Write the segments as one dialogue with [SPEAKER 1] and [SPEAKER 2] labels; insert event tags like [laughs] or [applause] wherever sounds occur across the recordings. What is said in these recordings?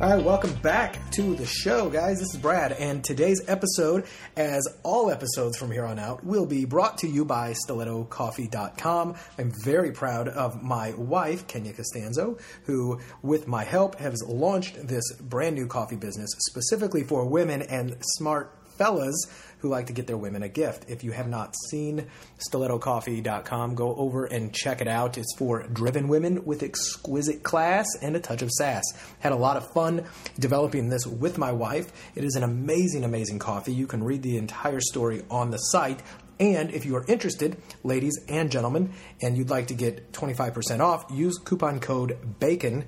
[SPEAKER 1] All right, welcome back to the show, guys. This is Brad, and today's episode, as all episodes from here on out, will be brought to you by StilettoCoffee.com. I'm very proud of my wife, Kenya Costanzo, who, with my help, has launched this brand new coffee business specifically for women and smart fellas who like to get their women a gift. If you have not seen stilettocoffee.com, go over and check it out. It's for driven women with exquisite class and a touch of sass. Had a lot of fun developing this with my wife. It is an amazing, amazing coffee. You can read the entire story on the site. And if you are interested, ladies and gentlemen, and you'd like to get 25% off, use coupon code BACON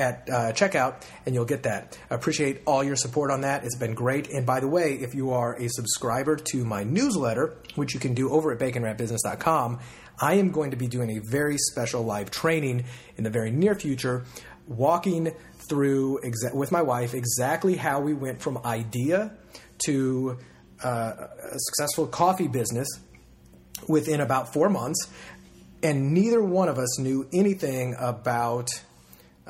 [SPEAKER 1] at uh, checkout, and you'll get that. I appreciate all your support on that. It's been great. And by the way, if you are a subscriber to my newsletter, which you can do over at baconwrapbusiness.com, I am going to be doing a very special live training in the very near future, walking through exa- with my wife exactly how we went from idea to uh, a successful coffee business within about four months. And neither one of us knew anything about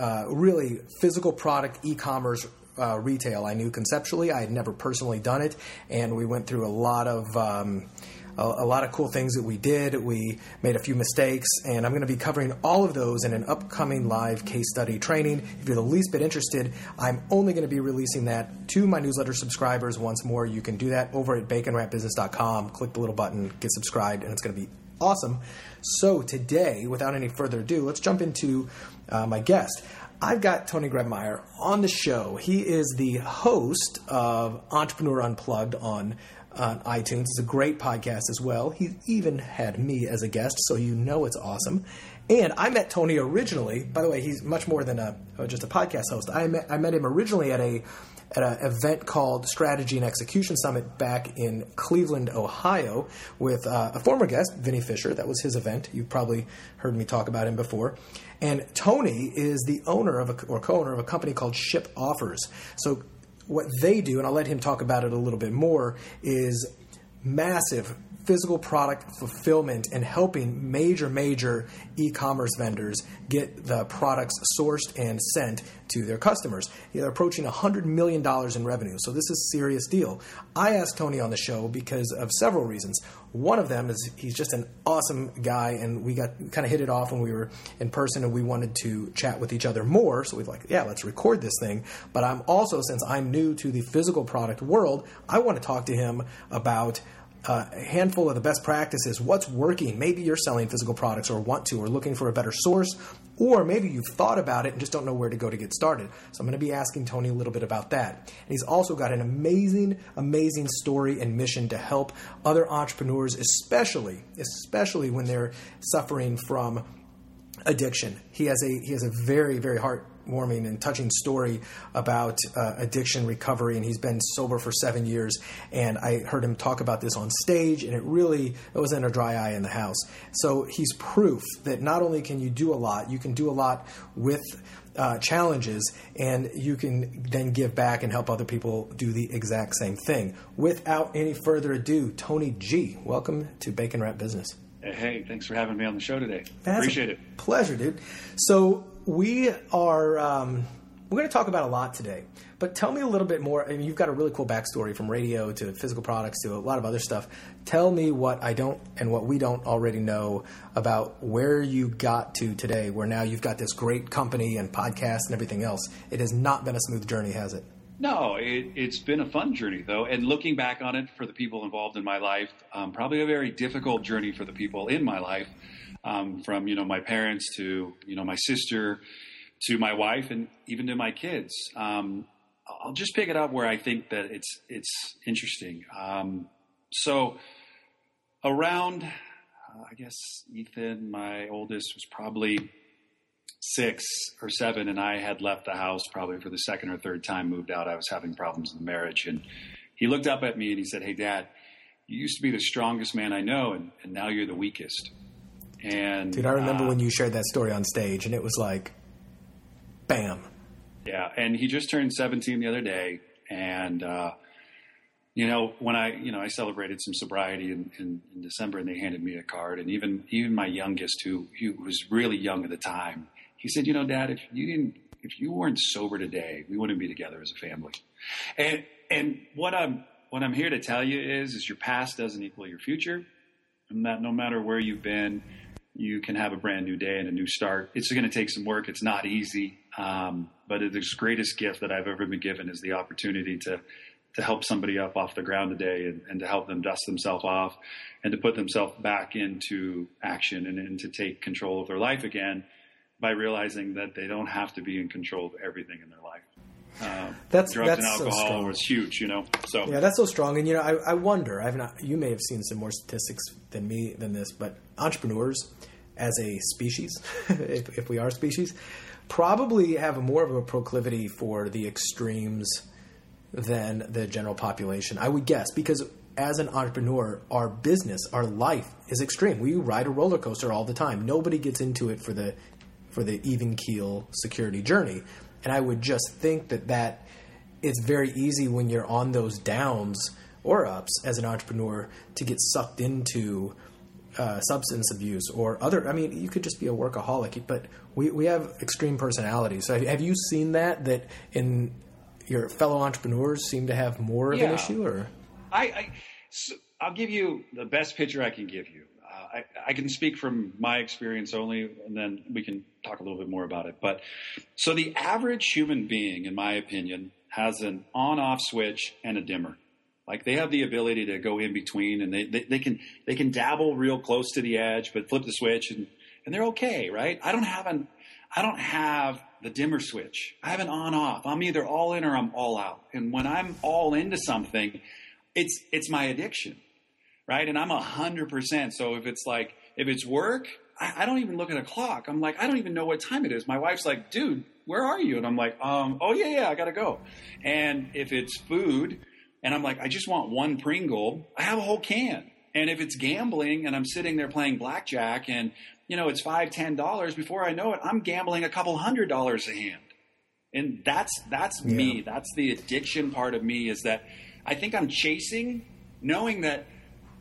[SPEAKER 1] uh, really physical product e-commerce uh, retail. I knew conceptually. I had never personally done it, and we went through a lot of. Um, a, a, lot of cool things that we did. We made a few mistakes, and I'm going to be covering all of those in an upcoming live case study training. If you're the least bit interested, I'm only going to be releasing that to my newsletter subscribers once more. You can do that over at baconwrapbusiness.com. Click the little button, get subscribed, and it's going to be awesome. So, today, without any further ado, let's jump into uh, my guest. I've got Tony Grebmeier on the show. He is the host of Entrepreneur Unplugged on iTunes. It's a great podcast as well. He even had me as a guest, so you know it's awesome. And I met Tony originally. By the way, he's much more than a just a podcast host. I met I met him originally at a at an event called Strategy and Execution Summit back in Cleveland, Ohio, with uh, a former guest, Vinnie Fisher. That was his event. You've probably heard me talk about him before. And Tony is the owner of a, or co-owner of a company called Ship Offers. So what they do, and I'll let him talk about it a little bit more, is massive physical product fulfillment and helping major, major e commerce vendors get the products sourced and sent to their customers. They're approaching $100 million in revenue, so this is a serious deal. I asked Tony on the show because of several reasons. One of them is he's just an awesome guy, and we got kind of hit it off when we were in person, and we wanted to chat with each other more. So we are like, yeah, let's record this thing. But I'm also, since I'm new to the physical product world, I want to talk to him about a handful of the best practices, what's working. Maybe you're selling physical products or want to, or looking for a better source, or maybe you've thought about it and just don't know where to go to get started. So I'm going to be asking Tony a little bit about that. And he's also got an amazing, amazing story and mission to help other entrepreneurs, especially, especially when they're suffering from addiction. He has a he has a very very heart warming and touching story about uh, addiction recovery, and he's been sober for seven years. And I heard him talk about this on stage, and it really it wasn't a dry eye in the house. So he's proof that not only can you do a lot, you can do a lot with uh, challenges, and you can then give back and help other people do the exact same thing. Without any further ado, Tony G, welcome to Bacon Wrap Business.
[SPEAKER 2] Hey, thanks for having me on the show today. That's Appreciate it.
[SPEAKER 1] Pleasure, dude. So we are um, we're going to talk about a lot today. But tell me a little bit more. I mean, you've got a really cool backstory from radio to physical products to a lot of other stuff. Tell me what I don't and what we don't already know about where you got to today, where now you've got this great company and podcast and everything else. It has not been a smooth journey, has it?
[SPEAKER 2] No, it, has been a fun journey though, and looking back on it for the people involved in my life, um, probably a very difficult journey for the people in my life, um, from you know my parents to you know my sister to my wife and even to my kids. Um, I'll just pick it up where I think that it's it's interesting. Um, so around, uh, I guess Ethan, my oldest, was probably six or seven, and I had left the house probably for the second or third time, moved out. I was having problems in the marriage. And he looked up at me and he said, Hey, Dad, you used to be the strongest man I know, and, and now you're the weakest. And
[SPEAKER 1] Dude, I remember
[SPEAKER 2] uh,
[SPEAKER 1] when you shared that story on stage, and it was like, bam.
[SPEAKER 2] Yeah, and he just turned 17 the other day, and uh, you know when I you know I celebrated some sobriety in, in, in, December, and they handed me a card, and even even my youngest, who, who was really young at the time, he said, you know, Dad, if you didn't if you weren't sober today, we wouldn't be together as a family. And and what I'm what I'm here to tell you is is your past doesn't equal your future, and that no matter where you've been, you can have a brand new day and a new start. It's going to take some work. It's not easy, um, but the greatest gift that I've ever been given is the opportunity to to help somebody up off the ground today and, and to help them dust themselves off and to put themselves back into action and, and to take control of their life again by realizing that they don't have to be in control of everything in their life. Um,
[SPEAKER 1] that's
[SPEAKER 2] drugs
[SPEAKER 1] that's
[SPEAKER 2] and alcohol
[SPEAKER 1] so
[SPEAKER 2] was huge, you know. So
[SPEAKER 1] yeah, that's so strong. And you know, I, I wonder. I've not. You may have seen some more statistics than me than this, but entrepreneurs, as a species, [laughs] if, if we are a species, probably have more of a proclivity for the extremes than the general population. I would guess because as an entrepreneur, our business, our life is extreme. We ride a roller coaster all the time. Nobody gets into it for the for the even keel security journey. And I would just think that that it's very easy when you're on those downs or ups as an entrepreneur to get sucked into uh, substance abuse or other. I mean, you could just be a workaholic, but we, we have extreme personalities. So have you seen that that in your fellow entrepreneurs seem to have more of
[SPEAKER 2] yeah.
[SPEAKER 1] an issue? Or
[SPEAKER 2] I, I so I'll give you the best picture I can give you. I, I can speak from my experience only, and then we can talk a little bit more about it. But so the average human being, in my opinion, has an on-off switch and a dimmer. Like they have the ability to go in between, and they, they, they can they can dabble real close to the edge, but flip the switch, and and they're okay, right? I don't have an I don't have the dimmer switch. I have an on-off. I'm either all in or I'm all out. And when I'm all into something, it's it's my addiction, right? And I'm a hundred percent. So if it's like if it's work, I, I, don't even look at a clock. I'm like, I don't even know what time it is. My wife's like, dude, where are you? And I'm like, um, oh yeah, yeah, I gotta go. And if it's food, and I'm like, I just want one Pringle, I have a whole can. And if it's gambling and I'm sitting there playing blackjack and you know it's five, ten dollars, before I know it, I'm gambling a couple hundred dollars a hand. And that's that's yeah. me. That's the addiction part of me is that I think I'm chasing, knowing that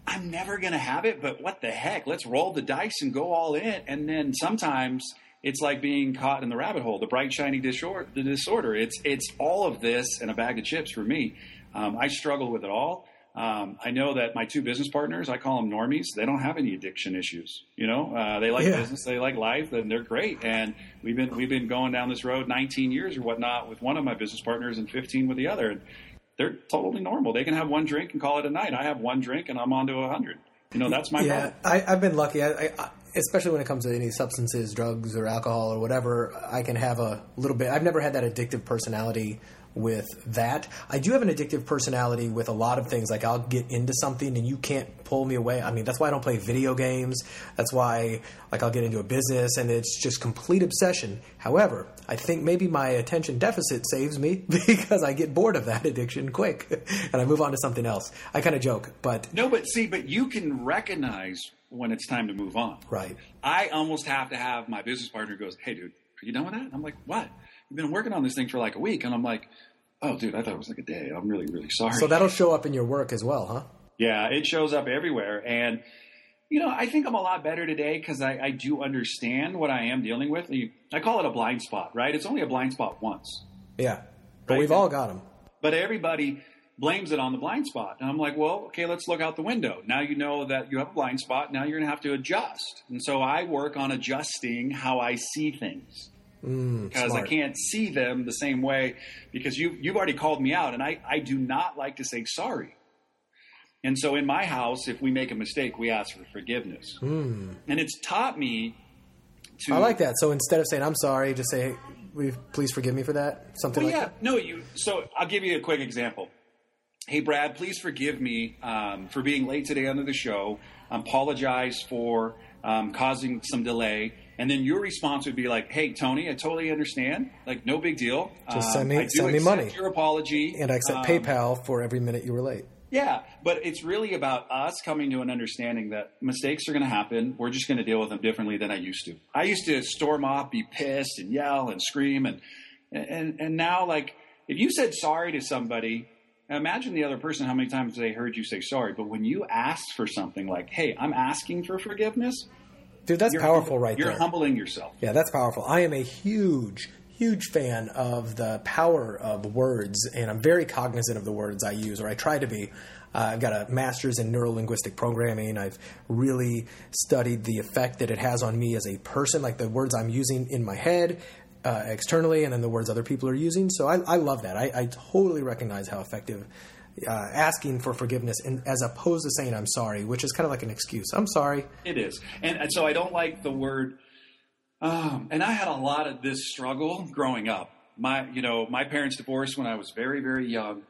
[SPEAKER 2] I'm never going to have it, but what the heck? Let's roll the dice and go all in. And then sometimes it's like being caught in the rabbit hole, the bright, shiny disorder. The disorder. It's it's all of this and a bag of chips for me. Um, I struggle with it all. Um, I know that my two business partners, I call them normies. They don't have any addiction issues. You know, uh, they like yeah. business, they like life, and they're great. And we've been we've been going down this road 19 years or whatnot with one of my business partners and 15 with the other. And they're totally normal. They can have one drink and call it a night. I have one drink and I'm on to a hundred. You know, that's my
[SPEAKER 1] yeah. I, have been lucky. I, I, especially when it comes to any substances, drugs, or alcohol or whatever. I can have a little bit. I've never had that addictive personality with that. I do have an addictive personality with a lot of things. Like I'll get into something and you can't pull me away. I mean, that's why I don't play video games. That's why like I'll get into a business and it's just complete obsession. However, I think maybe my attention deficit saves me [laughs] because I get bored of that addiction quick [laughs] and I move on to something else. I kind of joke, but
[SPEAKER 2] No, but see, but you can recognize when it's time to move on.
[SPEAKER 1] Right.
[SPEAKER 2] I almost have to have my business partner goes, "Hey dude, are you done with that?" I'm like, "What?" I've been working on this thing for like a week, and I'm like, oh, dude, I thought it was like a day. I'm really, really sorry.
[SPEAKER 1] So that'll show up in your work as well, huh?
[SPEAKER 2] Yeah, it shows up everywhere. And, you know, I think I'm a lot better today because I, I, do understand what I am dealing with. I call it a blind spot, right? It's only a blind spot once.
[SPEAKER 1] Yeah. But right? we've all got them.
[SPEAKER 2] But everybody blames it on the blind spot. And I'm like, well, okay, let's look out the window. Now you know that you have a blind spot. Now you're going to have to adjust. And so I work on adjusting how I see things.
[SPEAKER 1] Mm,
[SPEAKER 2] because I can't see them the same way because you you've already called me out and I, I do not like to say sorry. And so in my house, if we make a mistake, we ask for forgiveness.
[SPEAKER 1] Mm.
[SPEAKER 2] And it's taught me to
[SPEAKER 1] I like that. So instead of saying I'm sorry, just say hey, please forgive me for that. Something
[SPEAKER 2] well,
[SPEAKER 1] like
[SPEAKER 2] yeah,
[SPEAKER 1] that.
[SPEAKER 2] No, you so I'll give you a quick example. Hey Brad, please forgive me um, for being late today on the show. I apologize for um, causing some delay And then your response would be like, "Hey, Tony, I totally understand. Like, no big deal.
[SPEAKER 1] Just send me- send me money."
[SPEAKER 2] Your apology,
[SPEAKER 1] And I accept
[SPEAKER 2] Um,
[SPEAKER 1] PayPal for every minute you were late.
[SPEAKER 2] Yeah, but it's really about us coming to an understanding that mistakes are going to happen. We're just going to deal with them differently than I used to. I used to storm off, be pissed, and yell and scream, and and and now like if you said sorry to somebody, imagine the other person how many times they heard you say sorry. But when you ask for something like, "Hey, I'm asking for forgiveness,"
[SPEAKER 1] Dude, that's
[SPEAKER 2] you're
[SPEAKER 1] powerful right
[SPEAKER 2] You're
[SPEAKER 1] there.
[SPEAKER 2] humbling yourself.
[SPEAKER 1] Yeah, that's powerful. I am a huge, huge fan of the power of words, and I'm very cognizant of the words I use, or I try to be. Uh, I've got a master's in neurolinguistic programming. I've really studied the effect that it has on me as a person, like the words I'm using in my head, uh, externally, and then the words other people are using. So I, I love that. I, I totally recognize how effective uh, asking for forgiveness, and as opposed to saying I'm sorry, which is kind of like an excuse. I'm sorry.
[SPEAKER 2] It is, and, and so I don't like the word. Um, and I had a lot of this struggle growing up. My, you know, my parents divorced when I was very, very young,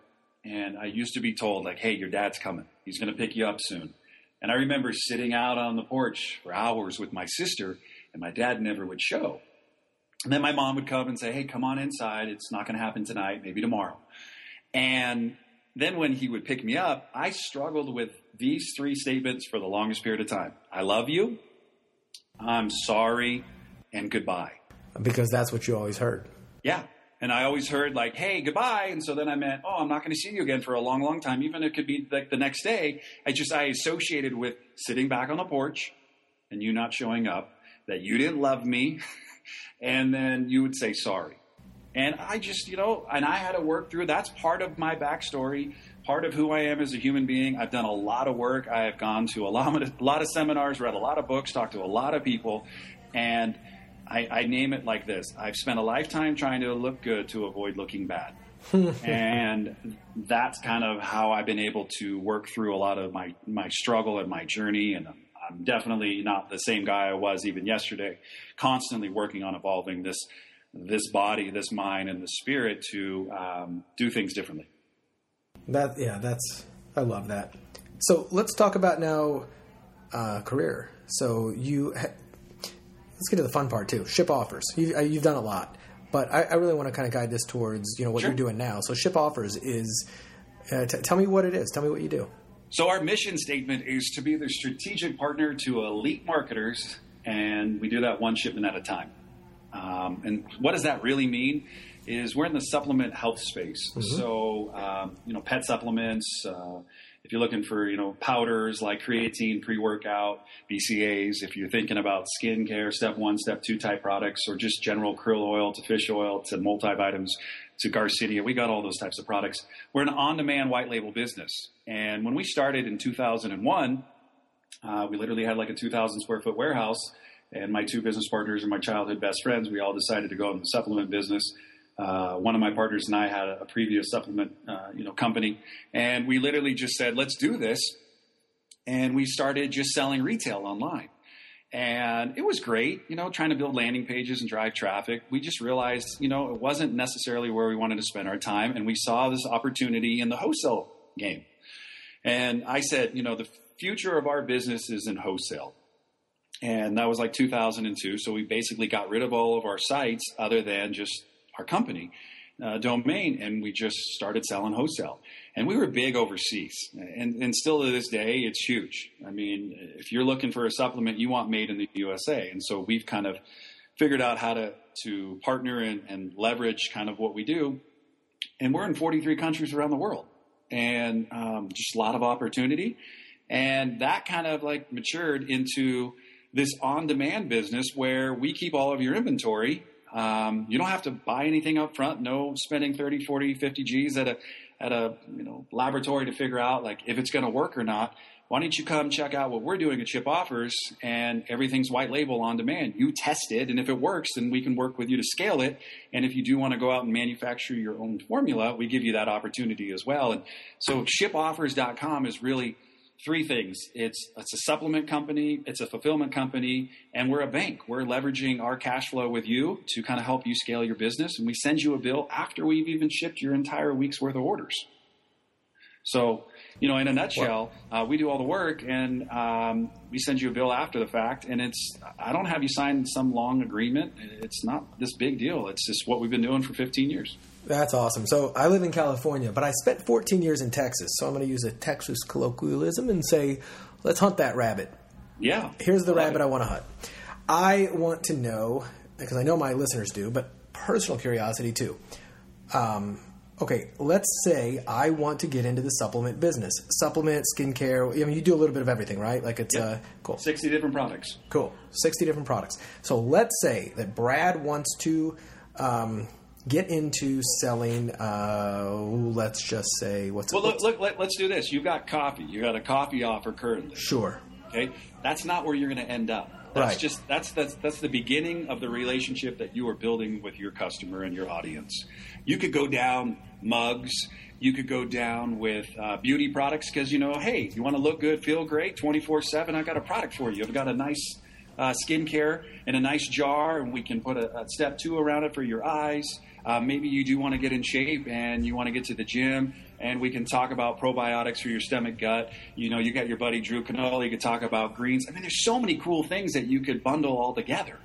[SPEAKER 2] and I used to be told like, "Hey, your dad's coming. He's going to pick you up soon." And I remember sitting out on the porch for hours with my sister, and my dad never would show. And then my mom would come and say, "Hey, come on inside. It's not going to happen tonight. Maybe tomorrow." And then when he would pick me up, I struggled with these three statements for the longest period of time. I love you, I'm sorry, and goodbye.
[SPEAKER 1] Because that's what you always heard.
[SPEAKER 2] Yeah. And I always heard like, hey, goodbye. And so then I meant, oh, I'm not going to see you again for a long, long time. Even it could be like the next day. I just, I associated with sitting back on the porch and you not showing up, that you didn't love me. [laughs] and then you would say sorry. And I just, you know, and I had to work through. That's part of my backstory, part of who I am as a human being. I've done a lot of work. I have gone to a [laughs] lot of, a lot of seminars, read a lot of books, talked to a lot of people, and I, I name it like this: I've spent a lifetime trying to look good to avoid looking bad. [laughs] and that's kind of how I've been able to work through a lot of my my struggle and my journey. And I'm, I'm definitely not the same guy I was even yesterday. Constantly working on evolving this this body, this mind, and the spirit to um, do things differently.
[SPEAKER 1] That yeah, that's I love that. So let's talk about now uh, career. So you ha- let's get to the fun part too. Ship offers. You, uh, you've done a lot, but I, I really want to kind of guide this towards you know what
[SPEAKER 2] Sure.
[SPEAKER 1] you're doing now. So ship offers is. Uh, t- tell me what it is. Tell me what you do.
[SPEAKER 2] So our mission statement is to be the strategic partner to elite marketers, and we do that one shipment at a time. Um, and what does that really mean? Is we're in the supplement health space. So um, you know, pet supplements. Uh, if you're looking for you know powders like creatine, pre-workout, BCAAs. If you're thinking about skincare, step one, step two type products, or just general krill oil to fish oil to multivitamins to Garcinia, we got all those types of products. We're an on-demand white label business, and when we started in 2001. Uh, we literally had like a 2,000 square foot warehouse, and my two business partners and my childhood best friends, we all decided to go in the supplement business. Uh, one of my partners and I had a, a previous supplement, uh, you know, company, and we literally just said, "Let's do this," and we started just selling retail online. And it was great, you know, trying to build landing pages and drive traffic. We just realized, you know, it wasn't necessarily where we wanted to spend our time, and we saw this opportunity in the wholesale game. And I said, you know, the future of our business is in wholesale. And that was like 2002. So we basically got rid of all of our sites other than just our company uh, domain. And we just started selling wholesale. And we were big overseas. And, and still to this day, it's huge. I mean, if you're looking for a supplement, you want made in the USA. And so we've kind of figured out how to, to partner and, and leverage kind of what we do. And we're in 43 countries around the world and um, just a lot of opportunity. And that kind of like matured into this on demand business where we keep all of your inventory. Um, you don't have to buy anything up front, no spending 30, 40, 50 G's at a, at a, you know, laboratory to figure out like if it's going to work or not. Why don't you come check out what we're doing at Ship Offers and everything's white label on demand. You test it and if it works, then we can work with you to scale it. And if you do want to go out and manufacture your own formula, we give you that opportunity as well. And so shipoffers.com is really three things. It's it's a supplement company, it's a fulfillment company, and we're a bank. We're leveraging our cash flow with you to kind of help you scale your business. And we send you a bill after we've even shipped your entire week's worth of orders. So, you know, in a nutshell, uh, we do all the work and um, we send you a bill after the fact. And it's, I don't have you sign some long agreement. It's not this big deal. It's just what we've been doing for 15 years.
[SPEAKER 1] That's awesome. So I live in California, but I spent 14 years in Texas. So I'm going to use a Texas colloquialism and say, let's hunt that rabbit.
[SPEAKER 2] Yeah.
[SPEAKER 1] Here's the rabbit I want to hunt. I want to know, because I know my listeners do, but personal curiosity too. Um, okay, let's say I want to get into the supplement business. Supplement, skincare, I mean, you do a little bit of everything, right? Like it's
[SPEAKER 2] Yeah.
[SPEAKER 1] uh, cool.
[SPEAKER 2] 60 different products.
[SPEAKER 1] Cool. 60 different products. So let's say that Brad wants to um, get into selling, uh, let's just say, what's
[SPEAKER 2] Well, look,
[SPEAKER 1] what's-
[SPEAKER 2] look, let, let's do this. You've got coffee. You got a coffee offer currently.
[SPEAKER 1] Sure.
[SPEAKER 2] Okay, that's not where you're going to end up. That's
[SPEAKER 1] Right.
[SPEAKER 2] just that's that's that's the beginning of the relationship that you are building with your customer and your audience. You could go down mugs. You could go down with uh, beauty products because you know, hey, you want to look good, feel great, twenty four seven. I got a product for you. I've got a nice uh, skincare in a nice jar, and we can put a, a step two around it for your eyes. Uh, maybe you do want to get in shape and you want to get to the gym, and we can talk about probiotics for your stomach gut. You know, you got your buddy Drew Canole. You could talk about greens. I mean, there's so many cool things that you could bundle all together.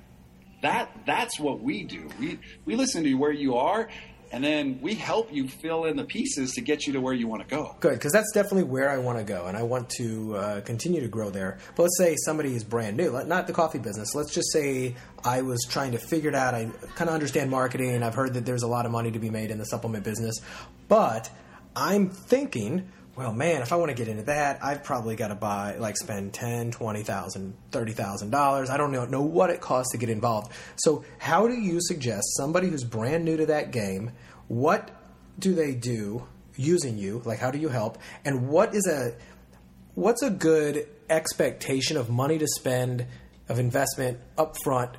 [SPEAKER 2] That that's what we do. We we listen to where you are, and then we help you fill in the pieces to get you to where you want to go.
[SPEAKER 1] Good, because that's definitely where I want to go, and I want to uh, continue to grow there. But let's say somebody is brand new, not the coffee business. Let's just say I was trying to figure it out. I kind of understand marketing, and I've heard that there's a lot of money to be made in the supplement business. But I'm thinking, well, man, if I want to get into that, I've probably got to buy, like, spend ten, twenty thousand, thirty thousand dollars. I don't know, know what it costs to get involved. So, how do you suggest somebody who's brand new to that game? What do they do using you? Like, how do you help? And what is a what's a good expectation of money to spend of investment up front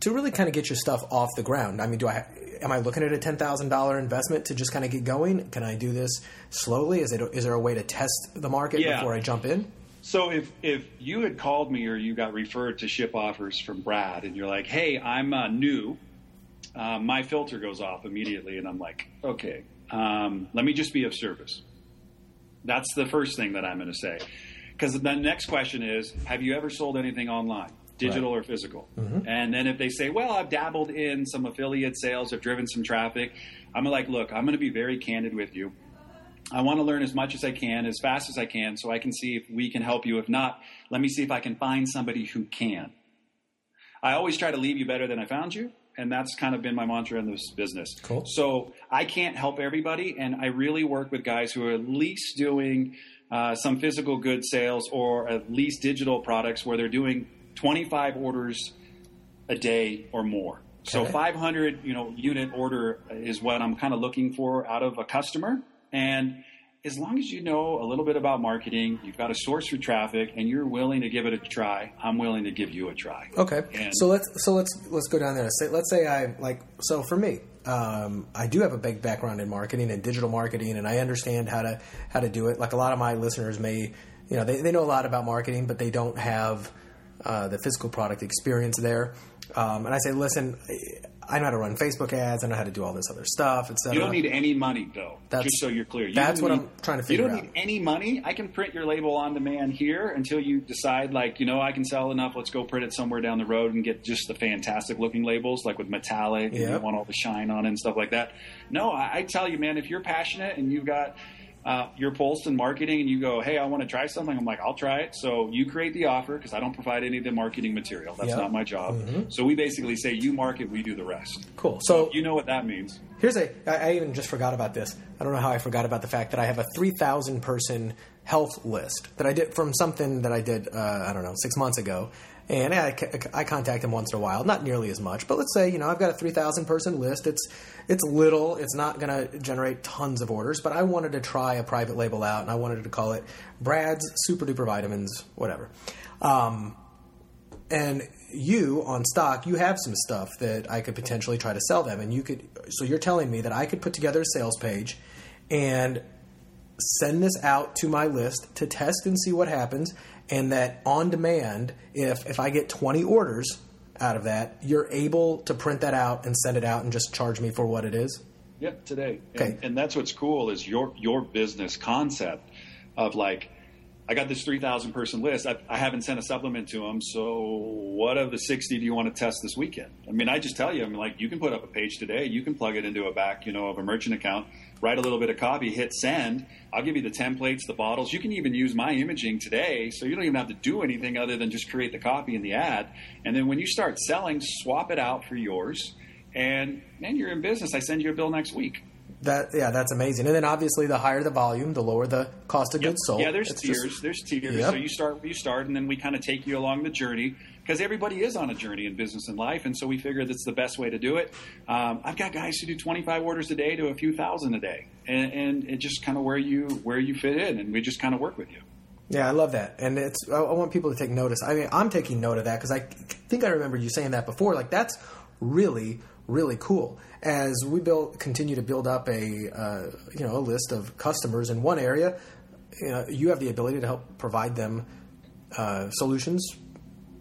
[SPEAKER 1] to really kind of get your stuff off the ground? I mean, do I am I looking at a ten thousand dollar investment to just kind of get going? Can I do this slowly? Is it is there a way to test the market
[SPEAKER 2] Yeah.
[SPEAKER 1] before I jump in?
[SPEAKER 2] So if if you had called me or you got referred to ship offers from Brad and you're like, hey, I'm uh, new, uh, my filter goes off immediately, and I'm like, okay, um, let me just be of service. That's the first thing that I'm going to say. Because the next question is, have you ever sold anything online, digital or physical? And then if they say, well, I've dabbled in some affiliate sales, I've driven some traffic, I'm like, look, I'm going to be very candid with you. I want to learn as much as I can, as fast as I can, so I can see if we can help you. If not, let me see if I can find somebody who can. I always try to leave you better than I found you, and that's kind of been my mantra in this business.
[SPEAKER 1] Cool.
[SPEAKER 2] So I can't help everybody, and I really work with guys who are at least doing uh, some physical goods sales or at least digital products where they're doing 25 orders a day or more. So 500, you know, unit order is what I'm kind of looking for out of a customer. And as long as you know a little bit about marketing, you've got a source for traffic, and you're willing to give it a try, I'm willing to give you a try.
[SPEAKER 1] Okay.
[SPEAKER 2] And-
[SPEAKER 1] so let's so let's let's go down there. Say, let's say I like so for me, um, I do have a big background in marketing and digital marketing, and I understand how to how to do it. Like a lot of my listeners may, you know, they, they know a lot about marketing, but they don't have uh, the physical product experience there. Um, and I say, listen, I know how to run Facebook ads. I know how to do all this other stuff, etc.
[SPEAKER 2] You don't need any money, though.
[SPEAKER 1] That's-
[SPEAKER 2] just so you're clear. You
[SPEAKER 1] that's what
[SPEAKER 2] need-
[SPEAKER 1] I'm trying to figure out.
[SPEAKER 2] You don't
[SPEAKER 1] out.
[SPEAKER 2] need any money. I can print your label on demand here until you decide, like, you know, I can sell enough. Let's go print it somewhere down the road and get just the fantastic looking labels, like with metallic, and you want all the shine on it and stuff like that. No, I, I tell you, man, if you're passionate and you've got uh, your pulse in marketing and you go, hey, I want to try something, I'm like, I'll try it. So you create the offer because I don't provide any of the marketing material. That's
[SPEAKER 1] Yep.
[SPEAKER 2] not my job. So we basically say, you market, we do the rest.
[SPEAKER 1] Cool. So
[SPEAKER 2] You know what that means.
[SPEAKER 1] Here's a. I, I even just forgot about this. I don't know how I forgot about the fact that I have a 3,000 person health list that I did from something that I did, uh, I don't know, six months ago. And I, I contact them once in a while, not nearly as much, but let's say you know I've got a 3,000 person list. It's it's little. It's not going to generate tons of orders, but I wanted to try a private label out, and I wanted to call it Brad's Super Duper Vitamins, whatever. Um, and you on stock you have some stuff that i could potentially try to sell them and you could so you're telling me that i could put together a sales page and send this out to my list to test and see what happens and that on demand if if i get 20 orders out of that you're able to print that out and send it out and just charge me for what it is
[SPEAKER 2] Yep, today.
[SPEAKER 1] Okay.
[SPEAKER 2] And, and that's what's cool is your your business concept of like, I got this three thousand person list. I, I haven't sent a supplement to them. So what of the sixty do you want to test this weekend? I mean, I just tell you, I mean, like you can put up a page today. You can plug it into a back, you know, of a merchant account. Write a little bit of copy, hit send. I'll give you the templates, the bottles. You can even use my imaging today, so you don't even have to do anything other than just create the copy and the ad. And then when you start selling, swap it out for yours and man, you're in business. I send you a bill next week.
[SPEAKER 1] That yeah, that's amazing. And then obviously, the higher the volume, the lower the cost of
[SPEAKER 2] Yep.
[SPEAKER 1] goods sold.
[SPEAKER 2] Yeah, there's
[SPEAKER 1] It's
[SPEAKER 2] tiers.
[SPEAKER 1] just-
[SPEAKER 2] there's tiers.
[SPEAKER 1] Yep.
[SPEAKER 2] So you start where you start, and then we kind of take you along the journey because everybody is on a journey in business and life, and so we figure that's the best way to do it. Um, I've got guys who do 25 orders a day to a few thousand a day, and, and it just kind of where you where you fit in, and we just kind of work with you.
[SPEAKER 1] Yeah, I love that, and it's. I, I want people to take notice. I mean, I'm taking note of that because I think I remember you saying that before. Like that's really, really cool. As we build, continue to build up a, uh, you know, a list of customers in one area, you, know, you have the ability to help provide them uh, solutions.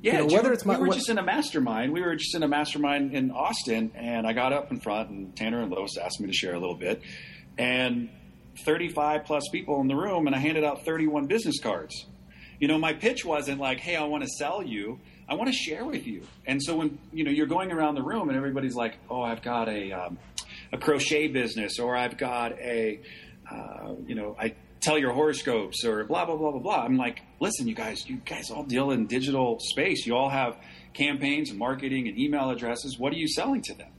[SPEAKER 2] Yeah,
[SPEAKER 1] You know, whether it's my-
[SPEAKER 2] we were
[SPEAKER 1] what-
[SPEAKER 2] just in a mastermind. We were just in a mastermind in Austin, and I got up in front, and Tanner and Lois asked me to share a little bit, and 35 plus people in the room, and I handed out 31 business cards. You know, my pitch wasn't like, "Hey, I want to sell you." I want to share with you. And so when you know you're going around the room, and everybody's like, "Oh, I've got a um, a crochet business, or I've got a, uh, you know, I." Tell your horoscopes or blah blah blah blah blah. I'm like, listen, you guys, you guys all deal in digital space. You all have campaigns and marketing and email addresses. What are you selling to them?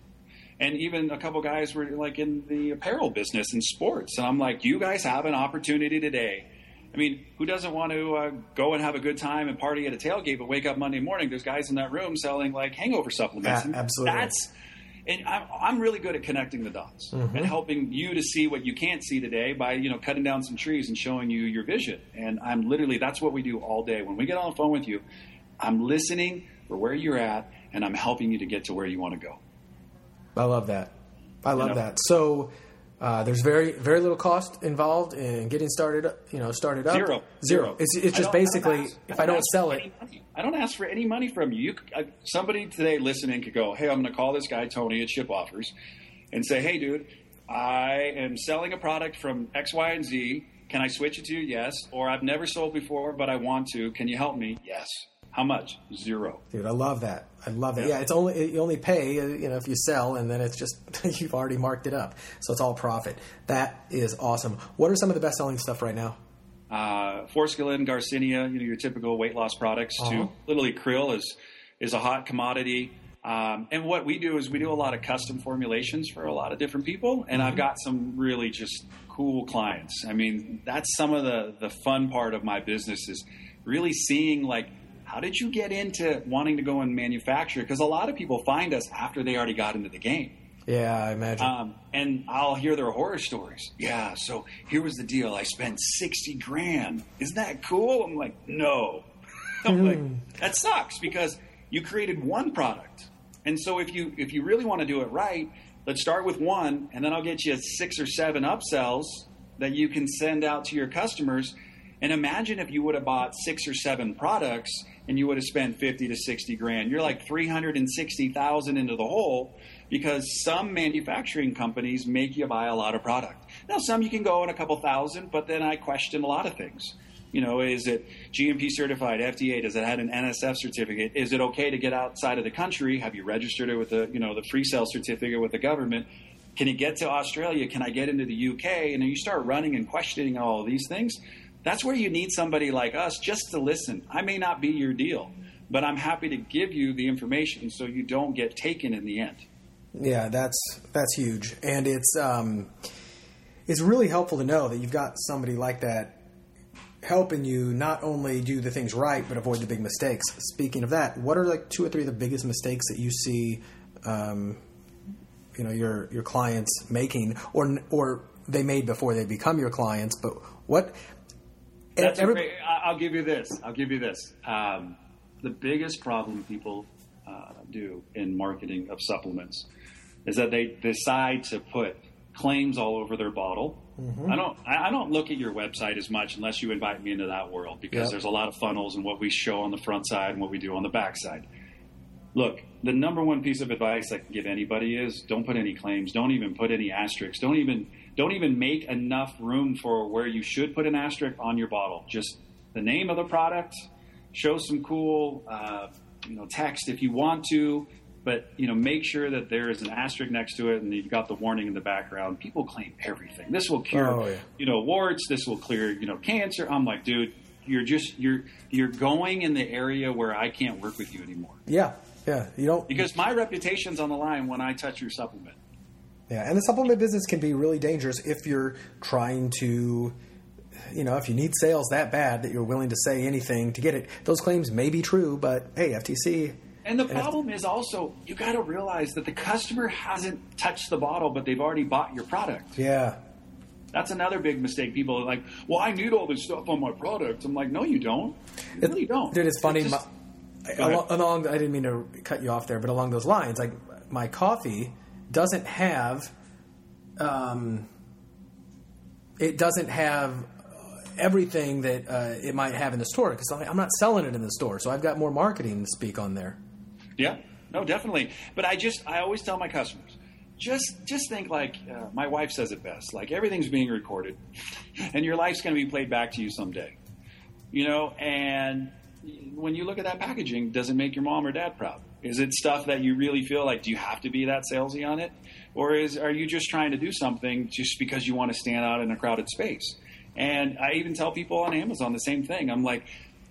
[SPEAKER 2] and even a couple guys were like in the apparel business and sports and i'm like you guys have an opportunity today i mean who doesn't want to uh, go and have a good time and party at a tailgate but wake up monday morning there's guys in that room selling like hangover supplements And
[SPEAKER 1] absolutely.
[SPEAKER 2] that's and I'm, I'm really good at connecting the dots
[SPEAKER 1] Mm-hmm.
[SPEAKER 2] and helping you to see what you can't see today by you know cutting down some trees and showing you your vision and i'm literally that's what we do all day when we get on the phone with you i'm listening for where you're at and i'm helping you to get to where you want to go
[SPEAKER 1] I love that. I love
[SPEAKER 2] know.
[SPEAKER 1] that. So uh, there's very very little cost involved in getting started. You know, started up
[SPEAKER 2] Zero.
[SPEAKER 1] Zero. It's it's just
[SPEAKER 2] don't-
[SPEAKER 1] basically
[SPEAKER 2] ask-
[SPEAKER 1] if I don't
[SPEAKER 2] ask
[SPEAKER 1] sell it,
[SPEAKER 2] money. I don't ask for any money from you. you I- somebody today listening could go, "Hey, I'm going to call this guy Tony at Ship Offers and say, "Hey, dude, I am selling a product from X, Y, and Z. Can I switch it to you? Yes. Or I've never sold before, but I want to. Can you help me? Yes. How much? Zero.
[SPEAKER 1] dude. I love that. I love that.
[SPEAKER 2] Yeah.
[SPEAKER 1] Yeah, it's only you only pay uh, you know if you sell, and then it's just [laughs] you've already marked it up, so it's all profit. That is awesome. What are some of the best selling stuff right now?
[SPEAKER 2] uh, Forskolin, Garcinia, you know, your typical weight loss products.
[SPEAKER 1] Uh-huh.
[SPEAKER 2] To literally, krill is is a hot commodity. Um, and what we do is we do a lot of custom formulations for a lot of different people. And
[SPEAKER 1] Mm-hmm.
[SPEAKER 2] I've got some really just cool clients. I mean, that's some of the the fun part of my business is really seeing like. How did you get into wanting to go and manufacture? Because a lot of people find us after they already got into the game.
[SPEAKER 1] Yeah, I imagine.
[SPEAKER 2] Um, and I'll hear their horror stories. Yeah, so here was the deal. I spent 60 grand. Isn't that cool? I'm like, no. [laughs] I'm like, that sucks because you created one product. And so if you if you really want to do it right, let's start with one and then I'll get you six or seven upsells that you can send out to your customers. And imagine if you would have bought six or seven products and you would have spent 50 to 60 grand. You're like 360,000 into the hole because some manufacturing companies make you buy a lot of product. Now, some you can go in a couple thousand, but then I question a lot of things. You know, is it GMP certified, FDA? Does it have an NSF certificate? Is it okay to get outside of the country? Have you registered it with the, you know, the free sale certificate with the government? Can you get to Australia? Can I get into the UK? And then you start running and questioning all these things. That's where you need somebody like us just to listen. I may not be your deal, but I'm happy to give you the information so you don't get taken in the end.
[SPEAKER 1] Yeah, that's that's huge, and it's um, it's really helpful to know that you've got somebody like that helping you not only do the things right but avoid the big mistakes. Speaking of that, what are like two or three of the biggest mistakes that you see, um, you know, your your clients making, or or they made before they become your clients? But what?
[SPEAKER 2] That's
[SPEAKER 1] every-
[SPEAKER 2] great, I'll give you this. I'll give you this. Um, the biggest problem people uh, do in marketing of supplements is that they decide to put claims all over their bottle. I don't. I I don't look at your website as much unless you invite me into that world because
[SPEAKER 1] Yep.
[SPEAKER 2] there's a lot of funnels and what we show on the front side and what we do on the back side. Look, the number one piece of advice I can give anybody is don't put any claims. Don't even put any asterisks. Don't even don't even make enough room for where you should put an asterisk on your bottle. Just the name of the product. Show some cool uh, you know text if you want to, but you know make sure that there is an asterisk next to it and you've got the warning in the background. People claim everything. This will cure
[SPEAKER 1] Oh, yeah.
[SPEAKER 2] you know warts. This will clear you know cancer. I'm like, dude, you're just you're you're going in the area where I can't work with you anymore
[SPEAKER 1] Yeah, yeah. You don't
[SPEAKER 2] because my reputation's on the line when I touch your supplement.
[SPEAKER 1] Yeah, and the supplement business can be really dangerous if you're trying to, you know, if you need sales that bad that you're willing to say anything to get it. Those claims may be true, but hey, FTC.
[SPEAKER 2] And the problem is also you got to realize that the customer hasn't touched the bottle, but they've already bought your product.
[SPEAKER 1] Yeah,
[SPEAKER 2] That's another big mistake. People are like, "Well, I need all this stuff on my product." I'm like, "No, you don't. You really don't."
[SPEAKER 1] dude, it's funny.
[SPEAKER 2] just-
[SPEAKER 1] my, along, along, I didn't mean to cut you off there, but along those lines, like my coffee doesn't have, um, it doesn't have everything that uh, it might have in the store because I'm not selling it in the store, so I've got more marketing to speak on there.
[SPEAKER 2] Yeah, no, definitely. But I just, I always tell my customers, just, just think like uh, my wife says it best. Like everything's being recorded, [laughs] and your life's going to be played back to you someday. You know, and when you look at that packaging, does it make your mom or dad proud? Is it stuff that you really feel like? Do you have to be that salesy on it, or is are you just trying to do something just because you want to stand out in a crowded space? And I even tell people on Amazon the same thing. I'm like,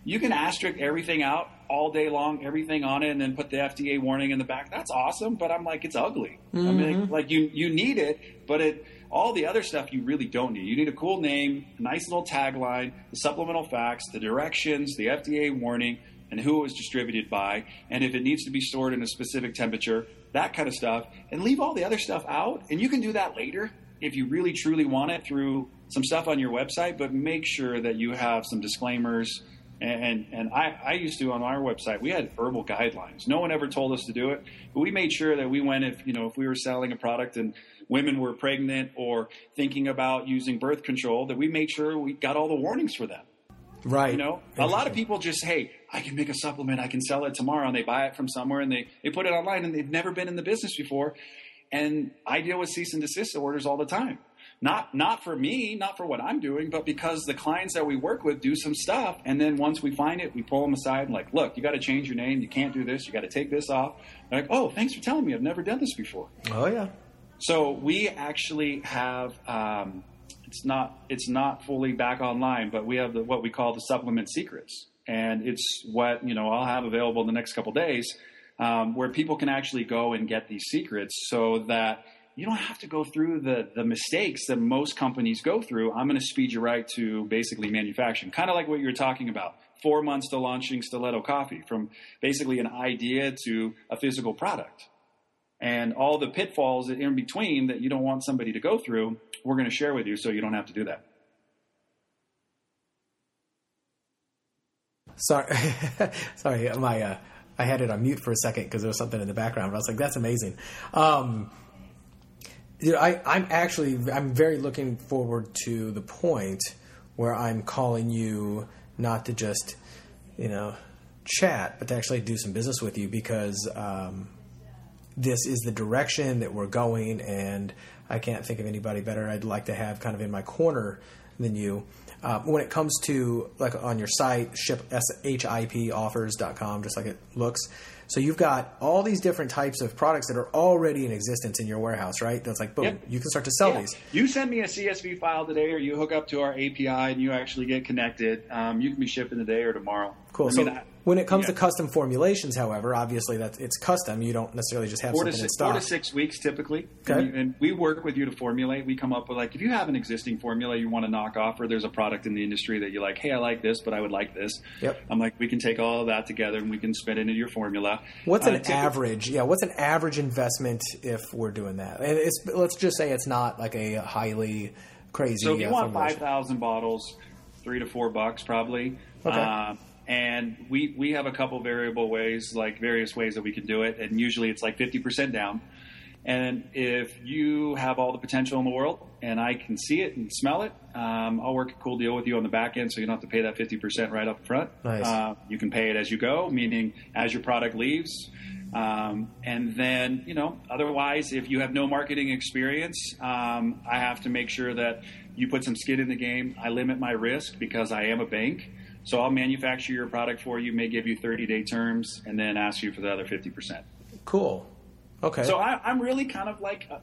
[SPEAKER 2] you can asterisk everything out all day long, everything on it, and then put the FDA warning in the back. That's awesome, but I'm like, it's ugly. I mean, mm-hmm. like you you need it, but it all the other stuff you really don't need. You need a cool name, a nice little tagline, the supplemental facts, the directions, the FDA warning, and who it was distributed by, and if it needs to be stored in a specific temperature, that kind of stuff, and leave all the other stuff out. And you can do that later if you really truly want it through some stuff on your website, but make sure that you have some disclaimers. And and I, I used to on our website we had herbal guidelines. No one ever told us to do it, but we made sure that we went if you know if we were selling a product and women were pregnant or thinking about using birth control, that we made sure we got all the warnings for them.
[SPEAKER 1] Right.
[SPEAKER 2] You know, a lot of people just, hey, I can make a supplement, I can sell it tomorrow, and they buy it from somewhere and they, they put it online and they've never been in the business before. And I deal with cease and desist orders all the time. Not not for me, not for what I'm doing, but because the clients that we work with do some stuff, and then once we find it, we pull them aside and like, look, you got to change your name. You can't do this. You got to take this off. They're like, oh, thanks for telling me. I've never done this before.
[SPEAKER 1] Oh yeah.
[SPEAKER 2] So we actually have um, it's not it's not fully back online, but we have the, what we call the supplement secrets, and it's what you know I'll have available in the next couple days, um, where people can actually go and get these secrets, so that you don't have to go through the the mistakes that most companies go through. I'm going to speed you right to basically manufacturing, kind of like what you were talking about. Four months to launching Stiletto Coffee, from basically an idea to a physical product and all the pitfalls in between that you don't want somebody to go through, we're going to share with you so you don't have to do that.
[SPEAKER 1] Sorry, [laughs] sorry. My uh, I had it on mute for a second because there was something in the background. But I was like, "That's amazing." Um, you know, I, I'm actually I'm very looking forward to the point where I'm calling you not to just you know chat, but to actually do some business with you because um, this is the direction that we're going, and I can't think of anybody better. I'd like to have kind of in my corner than you. Uh, when it comes to like on your site, ship shipoffers.com, just like it looks. So you've got all these different types of products that are already in existence in your warehouse, right? That's like boom,
[SPEAKER 2] Yep.
[SPEAKER 1] you can start to sell
[SPEAKER 2] Yeah.
[SPEAKER 1] these.
[SPEAKER 2] You send me a CSV file today, or you hook up to our API and you actually get connected. Um, you can be shipping today or tomorrow.
[SPEAKER 1] Cool.
[SPEAKER 2] I
[SPEAKER 1] so
[SPEAKER 2] mean, I-
[SPEAKER 1] when it comes
[SPEAKER 2] yeah.
[SPEAKER 1] to custom formulations, however, obviously that it's custom. You don't necessarily just have
[SPEAKER 2] four to,
[SPEAKER 1] something in
[SPEAKER 2] six, four to six weeks typically.
[SPEAKER 1] Okay.
[SPEAKER 2] And, and we work with you to formulate. We come up with like if you have an existing formula you want to knock off, or there's a product in the industry that you're like, hey, I like this, but I would like this.
[SPEAKER 1] Yep.
[SPEAKER 2] I'm like, we can take all of that together and we can spit it into your formula.
[SPEAKER 1] What's
[SPEAKER 2] Uh,
[SPEAKER 1] an
[SPEAKER 2] typically-
[SPEAKER 1] average? Yeah, what's an average investment if we're doing that? And it's let's just say it's not like a highly crazy.
[SPEAKER 2] So if you
[SPEAKER 1] uh,
[SPEAKER 2] want five thousand bottles, three to four bucks probably.
[SPEAKER 1] Okay.
[SPEAKER 2] Um, and we we have a couple variable ways, like various ways that we can do it, and usually it's like fifty percent down. And if you have all the potential in the world, and I can see it and smell it, um, I'll work a cool deal with you on the back end, so you don't have to pay that fifty percent right up front.
[SPEAKER 1] Nice.
[SPEAKER 2] Uh, you can pay it as you go, meaning as your product leaves, Um, and then, you know, otherwise, if you have no marketing experience, um, I have to make sure that you put some skin in the game. I limit my risk because I am a bank. So I'll manufacture your product for you, may give you 30 day terms, and then ask you for the other 50%.
[SPEAKER 1] Cool. Okay.
[SPEAKER 2] So I, am really kind of like, uh,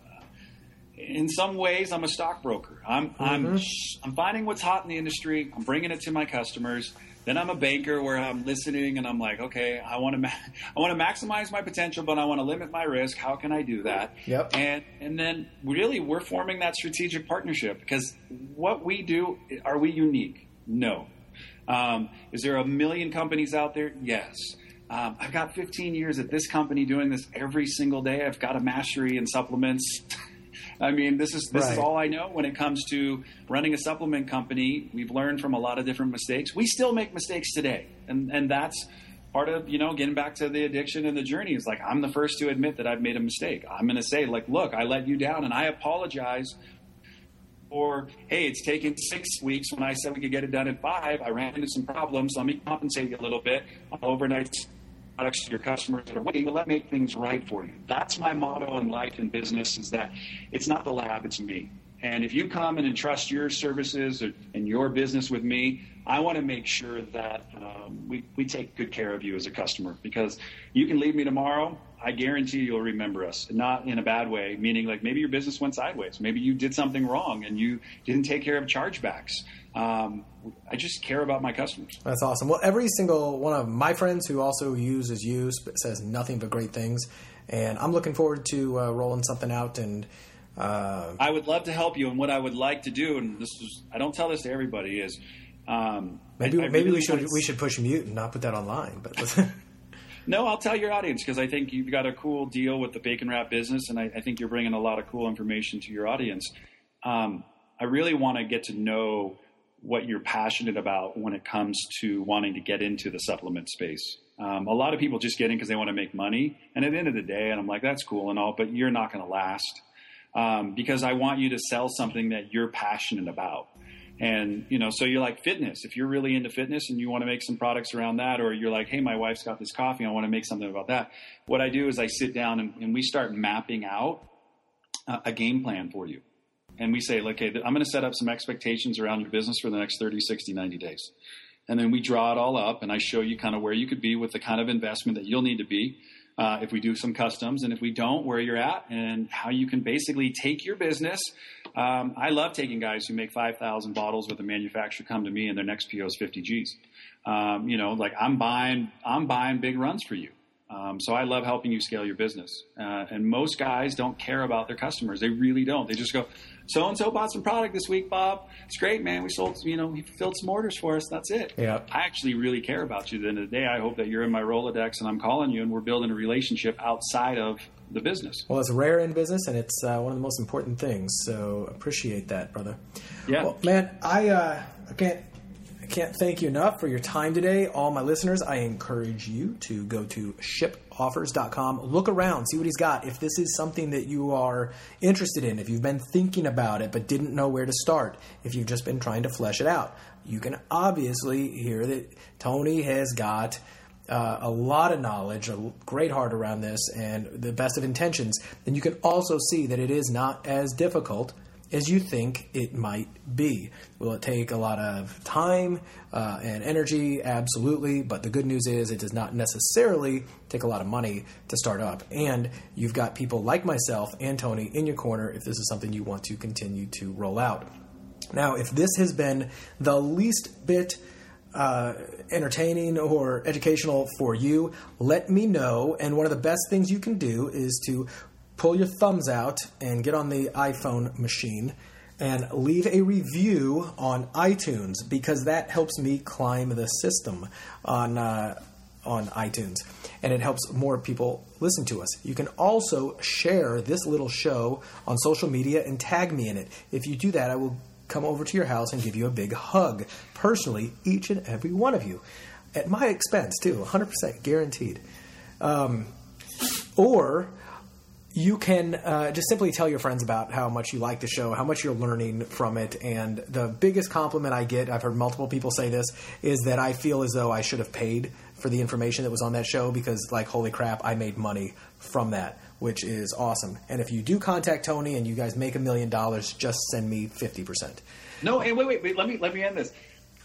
[SPEAKER 2] in some ways, I'm a stockbroker. I'm, mm-hmm. I'm, I'm finding what's hot in the industry. I'm bringing it to my customers. Then I'm a banker where I'm listening and I'm like, okay, I want to [laughs] ma- I want to maximize my potential, but I want to limit my risk. How can I do that?
[SPEAKER 1] Yep.
[SPEAKER 2] And and then really we're forming that strategic partnership because what we do are we unique? No. Um, is there a million companies out there? Yes. Um, I've got 15 years at this company doing this every single day. I've got a mastery in supplements. [laughs] I mean, this is this right. is all I know when it comes to running a supplement company. We've learned from a lot of different mistakes. We still make mistakes today, and and that's part of you know getting back to the addiction and the journey. Is like I'm the first to admit that I've made a mistake. I'm going to say like, look, I let you down, and I apologize. Or hey, it's taken six weeks when I said we could get it done in five. I ran into some problems. Let me compensate you a little bit. Overnight products to your customers that are waiting, but let make things right for you. That's my motto in life and business is that it's not the lab, it's me. And if you come and entrust your services and your business with me, I want to make sure that um, we, we take good care of you as a customer because you can leave me tomorrow. I guarantee you'll remember us, not in a bad way, meaning like maybe your business went sideways. Maybe you did something wrong and you didn't take care of chargebacks. Um, I just care about my customers.
[SPEAKER 1] That's awesome. Well, every single one of my friends who also uses you says nothing but great things, and I'm looking forward to uh, rolling something out. And uh,
[SPEAKER 2] I would love to help you. And what I would like to do, and this is I don't tell this to everybody, is um,
[SPEAKER 1] maybe I, I maybe really we should we should push mute and not put that online, but. [laughs] [laughs]
[SPEAKER 2] No, I'll tell your audience because I think you've got a cool deal with the bacon wrap business, and I, I think you're bringing a lot of cool information to your audience. Um, I really want to get to know what you're passionate about when it comes to wanting to get into the supplement space. Um, a lot of people just get in because they want to make money, and at the end of the day, and I'm like, that's cool and all, but you're not going to last um, because I want you to sell something that you're passionate about. And you know, so you're like fitness. If you're really into fitness and you want to make some products around that, or you're like, hey, my wife's got this coffee, I want to make something about that. What I do is I sit down and, and we start mapping out a, a game plan for you and we say, okay, I'm going to set up some expectations around your business for the next 30, 60, 90 days. And then we draw it all up and I show you kind of where you could be with the kind of investment that you'll need to be uh, if we do some customs and if we don't, where you're at and how you can basically take your business. Um, I love taking guys who make 5,000 bottles with a manufacturer come to me and their next PO is 50 G's. Um, you know, like I'm buying, I'm buying big runs for you. Um, so I love helping you scale your business. Uh, and most guys don't care about their customers. They really don't. They just go, so and so bought some product this week, Bob. It's great, man. We sold, you know, he filled some orders for us. That's it.
[SPEAKER 1] Yeah.
[SPEAKER 2] I actually really care about you. At the end of the day, I hope that you're in my Rolodex and I'm calling you and we're building a relationship outside of the business.
[SPEAKER 1] Well, it's rare in business and it's uh, one of the most important things. So appreciate that, brother.
[SPEAKER 2] Yeah.
[SPEAKER 1] Well, man, I, uh, I can't can't thank you enough for your time today. All my listeners, I encourage you to go to shipoffers.com. Look around, see what he's got. If this is something that you are interested in, if you've been thinking about it but didn't know where to start, if you've just been trying to flesh it out, you can obviously hear that Tony has got. Uh, a lot of knowledge, a great heart around this, and the best of intentions. And you can also see that it is not as difficult as you think it might be. Will it take a lot of time uh, and energy? Absolutely. But the good news is it does not necessarily take a lot of money to start up. And you've got people like myself and Tony in your corner if this is something you want to continue to roll out. Now, if this has been the least bit uh, entertaining or educational for you, let me know. And one of the best things you can do is to pull your thumbs out and get on the iPhone machine and leave a review on iTunes because that helps me climb the system on uh, on iTunes and it helps more people listen to us. You can also share this little show on social media and tag me in it. If you do that, I will come over to your house and give you a big hug personally, each and every one of you, at my expense too, 100% guaranteed. Um, or you can uh, just simply tell your friends about how much you like the show, how much you're learning from it. And the biggest compliment I get, I've heard multiple people say this, is that I feel as though I should have paid for the information that was on that show because, like, holy crap, I made money from that, which is awesome. And if you do contact Tony and you guys make a million dollars, just send me 50%.
[SPEAKER 2] No, and wait, wait, wait. Let me let me end this.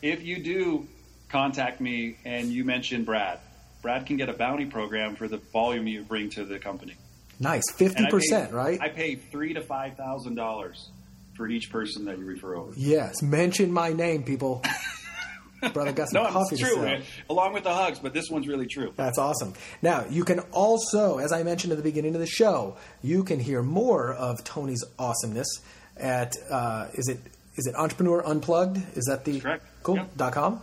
[SPEAKER 2] If you do contact me and you mention Brad, Brad can get a bounty program for the volume you bring to the company.
[SPEAKER 1] Nice, fifty percent, right?
[SPEAKER 2] I pay three to five thousand dollars for each person that you refer over.
[SPEAKER 1] Yes, mention my name, people. [laughs] Brother got some
[SPEAKER 2] no,
[SPEAKER 1] coffee
[SPEAKER 2] it's true, man. along with the hugs, but this one's really true.
[SPEAKER 1] That's awesome. Now, you can also, as I mentioned at the beginning of the show, you can hear more of Tony's awesomeness at uh, is it is it Entrepreneur Unplugged? Is that the
[SPEAKER 2] correct?
[SPEAKER 1] Cool.
[SPEAKER 2] Yep.
[SPEAKER 1] Dot com.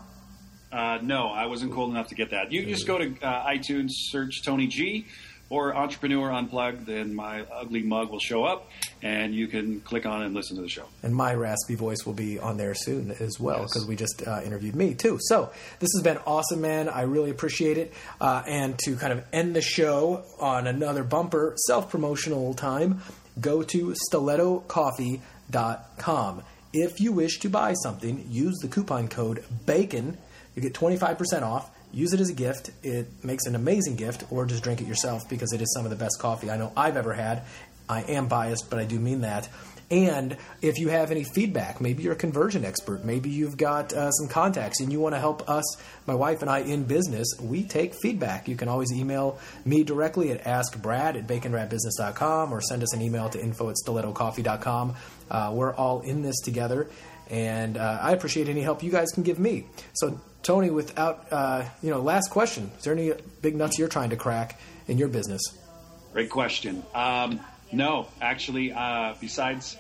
[SPEAKER 2] Uh, no, I wasn't cool enough to get that. You just go to uh, iTunes, search Tony G or Entrepreneur Unplugged, then my ugly mug will show up, and you can click on and listen to the show.
[SPEAKER 1] And my raspy voice will be on there soon as well
[SPEAKER 2] Yes.
[SPEAKER 1] because we just uh, interviewed me too. So this has been awesome, man. I really appreciate it. Uh, and to kind of end the show on another bumper self promotional time, go to stilettocoffee.com. If you wish to buy something, use the coupon code BACON. You get 25% off. Use it as a gift. It makes an amazing gift, or just drink it yourself because it is some of the best coffee I know I've ever had. I am biased, but I do mean that. And if you have any feedback, maybe you're a conversion expert, maybe you've got uh, some contacts and you want to help us, my wife and I, in business, we take feedback. You can always email me directly at askbrad at baconwrappedbusiness.com or send us an email to info at stilettocoffee.com. Uh, we're all in this together, and uh, I appreciate any help you guys can give me. So, Tony, without, uh, you know, last question, is there any big nuts you're trying to crack in your business?
[SPEAKER 2] Great question. Um, no, actually, uh, besides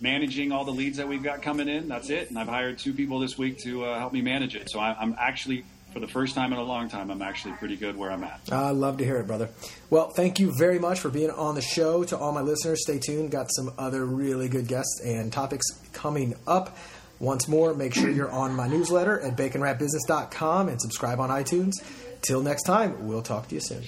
[SPEAKER 2] managing all the leads that we've got coming in, that's it. And I've hired two people this week to uh, help me manage it. So I, I'm actually, for the first time in a long time, I'm actually pretty good where I'm at.
[SPEAKER 1] I love to hear it, brother. Well, thank you very much for being on the show. To all my listeners, stay tuned. Got some other really good guests and topics coming up. Once more, make sure you're on my newsletter at baconwrappedbusiness.com and subscribe on iTunes. Till next time, we'll talk to you soon.